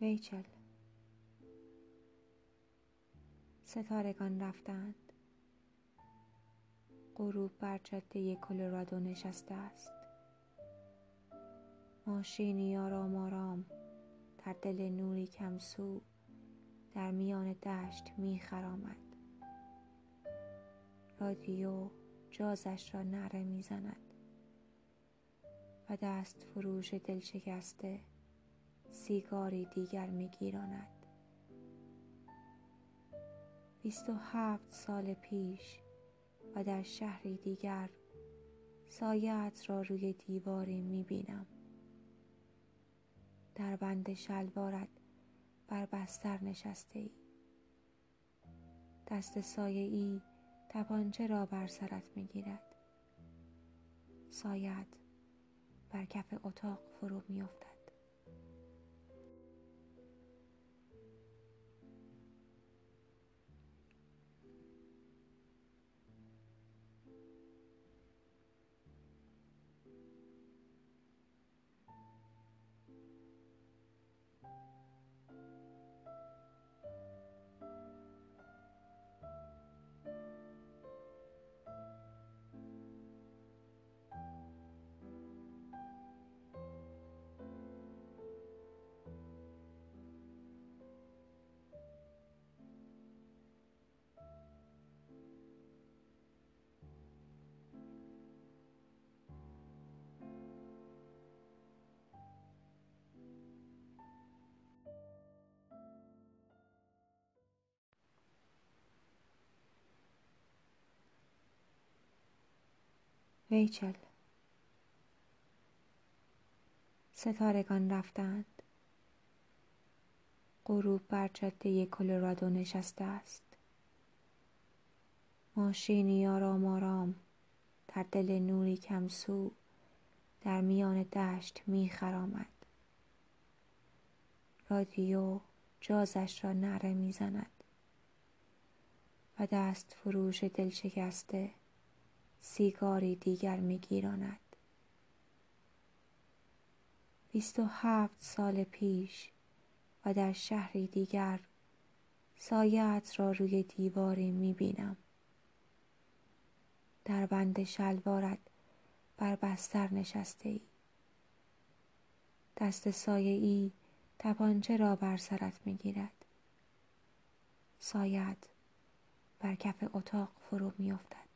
ریچل. ستارگان رفتند. غروب بر جاده کلرادو نشسته است. ماشینی آرام آرام در دل نوری کمسو در میان دشت می خرامد رادیو جازش را نعره می زند و دست فروش دل شکسته سیگاری دیگر می گیراند بیست و هفت سال پیش و در شهری دیگر سایت را روی دیواری می بینم در بند شلوارت بر بستر نشسته ای دست سایه ای تپانچه را بر سرت می گیرد سایت بر کف اتاق فرو می ریچل. ستارگان رفتند. غروب بر جاده کلرادو نشسته است. ماشینی آرام آرام در دل نوری کمسو در میان دشت می خرامد رادیو جازش را نعره می زند و دست فروش دل شکسته سیگاری دیگر می گیراند بیست و هفت سال پیش و در شهری دیگر سایت را روی دیواری می بینم در بند شلوارت بر بستر نشسته ای دست سایه ای تپانچه را بر سرت می گیرد سایت بر کف اتاق فرو می افتد